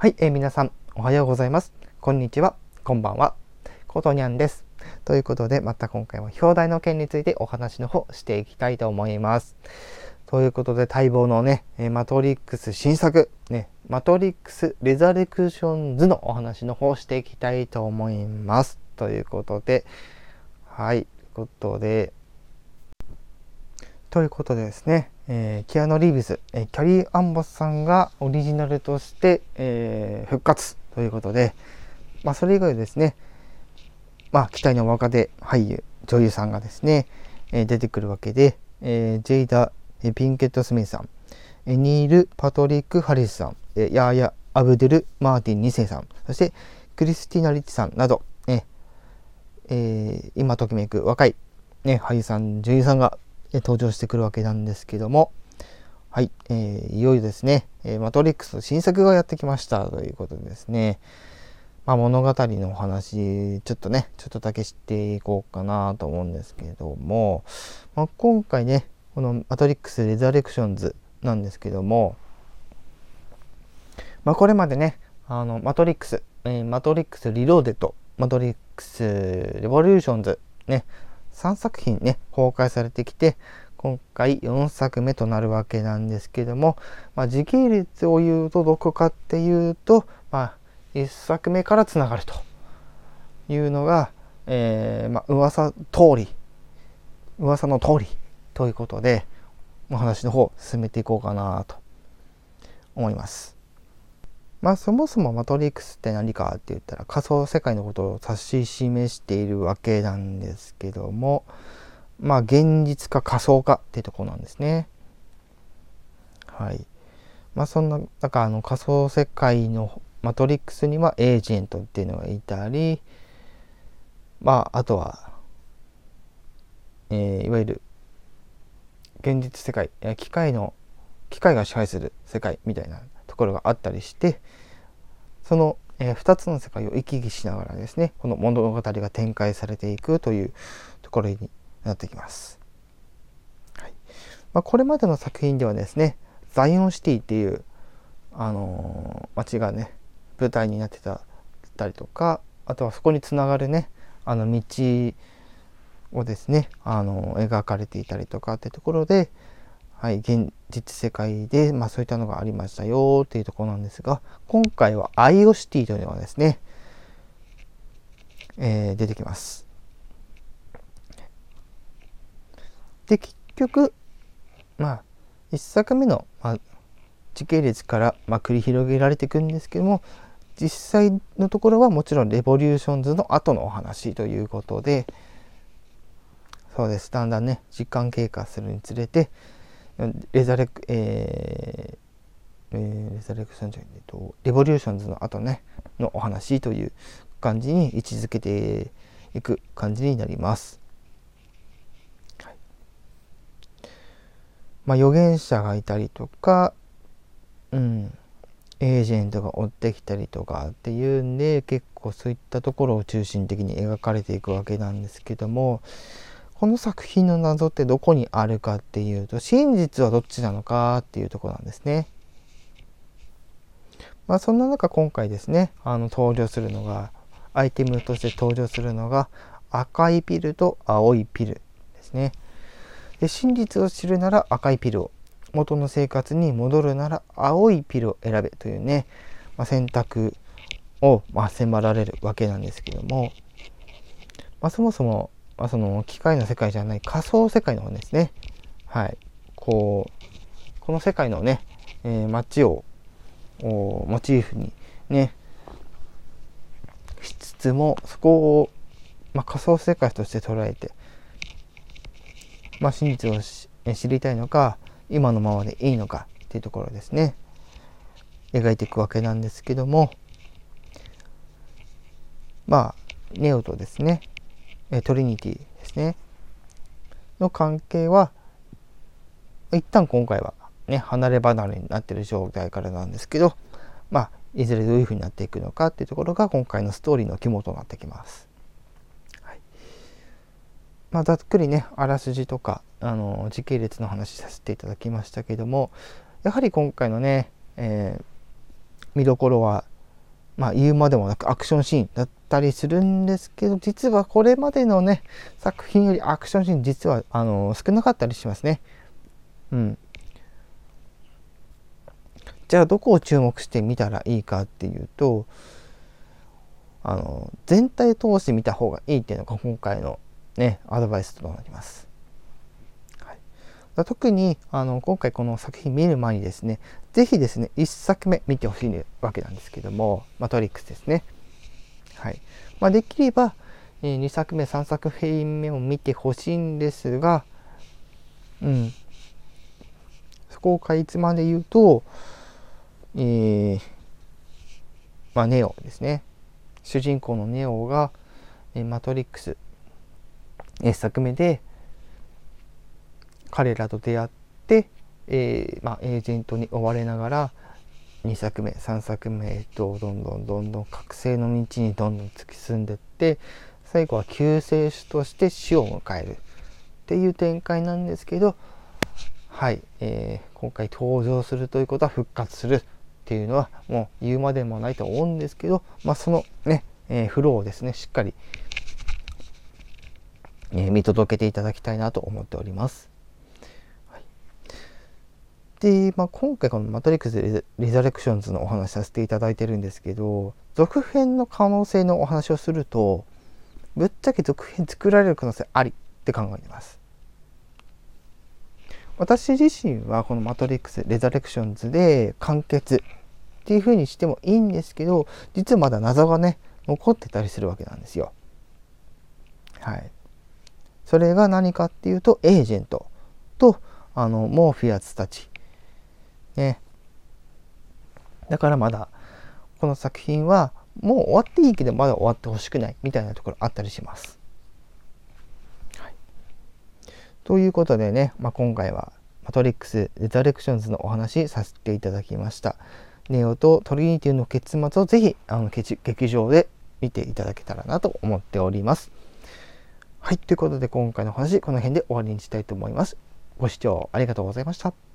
はい、えー、皆さん、おはようございます。こんにちは、こんばんは。ことにゃんです。ということで、また今回は表題の件についてお話の方していきたいと思います。ということで、待望のねえ、マトリックス新作、ね、マトリックスレザレクションズのお話の方していきたいと思います。ということで、はい、ということで、ということでですね、えー、キアノ・リービス、えー、キャリー・アンボスさんがオリジナルとして、えー、復活ということで、まあ、それ以外ですね、まあ、期待の若手俳優、女優さんがですね、えー、出てくるわけで、えー、ジェイダ・ピンケット・スミスさん、えニール・パトリック・ハリスさん、えー、ヤーヤ・アブデル・マーティン2世さん、そしてクリスティナ・リッチさんなど、ねえー、今ときめく若い、ね、俳優さん、女優さんが登場してくるわけなんですけども、はい、えー、いよいよですね、え、マトリックス新作がやってきました。ということでですね、まあ、物語のお話、ちょっとね、ちょっとだけ知っていこうかなと思うんですけども、まあ、今回ね、このマトリックス・レザレクションズなんですけども、まあ、これまでね、あのマトリックス、えー、マトリックス・リローデッド、マトリックス・レボリューションズ、ね、3作品ね、公開されてきて、今回4作目となるわけなんですけども、まあ、時系列を言うとどこかっていうと、まあ、1作目からつながるというのが、えー、まあ、噂通り、噂の通りということで、お話の方進めていこうかなと思います。まあそもそもマトリックスって何かって言ったら仮想世界のことを指し示しているわけなんですけどもまあ現実か仮想かっていうとこなんですね。はい。まあそんな、だからあの仮想世界のマトリックスにはエージェントっていうのがいたりまああとは、えー、いわゆる現実世界機械の機械が支配する世界みたいなころがあったりしてその、えー、2つの世界を行き来しながらですねこの物語が展開されていくというところになってきます。はいまあ、これまでの作品ではですねザイオンシティっていう、あのー、街がね舞台になってたたりとかあとはそこにつながるねあの道をですねあの描かれていたりとかってところではい、現実世界で、まあ、そういったのがありましたよっていうところなんですが今回はアイオシティというのがですね、えー、出てきます。で結局まあ1作目の、まあ、時系列から、まあ、繰り広げられていくんですけども実際のところはもちろんレボリューションズの後のお話ということでそうですだんだんね時間経過するにつれてレザレク、えー、えー、レザレクションじゃないと、レボリューションズの後ね、のお話という感じに位置づけていく感じになります。まあ、預言者がいたりとか、うん、エージェントが追ってきたりとかっていうんで結構そういったところを中心的に描かれていくわけなんですけどもこの作品の謎ってどこにあるかっていうと真実はどっちなのかっていうとこなんですね。まあそんな中今回ですねあの登場するのがアイテムとして登場するのが赤いピルと青いピルですね。で真実を知るなら赤いピルを元の生活に戻るなら青いピルを選べというね、まあ、選択を、ま、迫られるわけなんですけども、まあ、そもそもまあ、その機械の世界じゃない仮想世界の方ですね。はい。こう、この世界のね、えー、街をモチーフにね、しつつも、そこを、まあ、仮想世界として捉えて、まあ、真実を知りたいのか、今のままでいいのかっていうところですね。描いていくわけなんですけども、まあ、ネオとですね、トリニティですねの関係は一旦今回はね離れ離れになってる状態からなんですけどまあいずれどういうふうになっていくのかっていうところが今回のストーリーの肝となってきます。はい、まあ、ざっくりねあらすじとかあの時系列の話させていただきましたけどもやはり今回のね、えー、見どころはまあ、言うまでもなくアクションシーンだったりするんですけど実はこれまでのね作品よりアクションシーン実はあの少なかったりしますね。うん、じゃあどこを注目してみたらいいかっていうとあの全体通して見た方がいいっていうのが今回のねアドバイスとなります。特にあの今回この作品見る前にですね是非ですね1作目見てほしいわけなんですけども「マトリックス」ですね。はい。まあ、できれば、2作目3作品目も見てほしいんですがうん。そこをかいつまで言うとえー、まあネオですね。主人公のネオが、マトリックス1作目で彼らと出会って、えー、まあ、エージェントに追われながら2作目3作目とどんどんどんどん覚醒の道にどんどん突き進んでって最後は救世主として死を迎えるっていう展開なんですけどはい、えー、今回登場するということは復活するっていうのはもう言うまでもないと思うんですけど、まあ、そのね、えー、フローをですねしっかり、えー、見届けていただきたいなと思っております。で、まあ、今回この「マトリックス・リザレクションズ」のお話させていただいてるんですけど続編の可能性のお話をするとぶっちゃけ続編作られる可能性ありって考えてます。私自身はこの「マトリックス・レザレクションズ」で完結っていう風にしてもいいんですけど実はまだ謎がね残ってたりするわけなんですよ。はい。それが何かっていうとエージェントとあのモーフィアスたちね。だからまだこの作品はもう終わっていいけどまだ終わってほしくないみたいなところあったりします。はい、ということでね、まあ、今回はマトリックス・レザレクションズのお話させていただきました。ネオとトリニティの結末をぜひあの劇場で見ていただけたらなと思っております。はい、ということで今回の話この辺で終わりにしたいと思います。ご視聴ありがとうございました。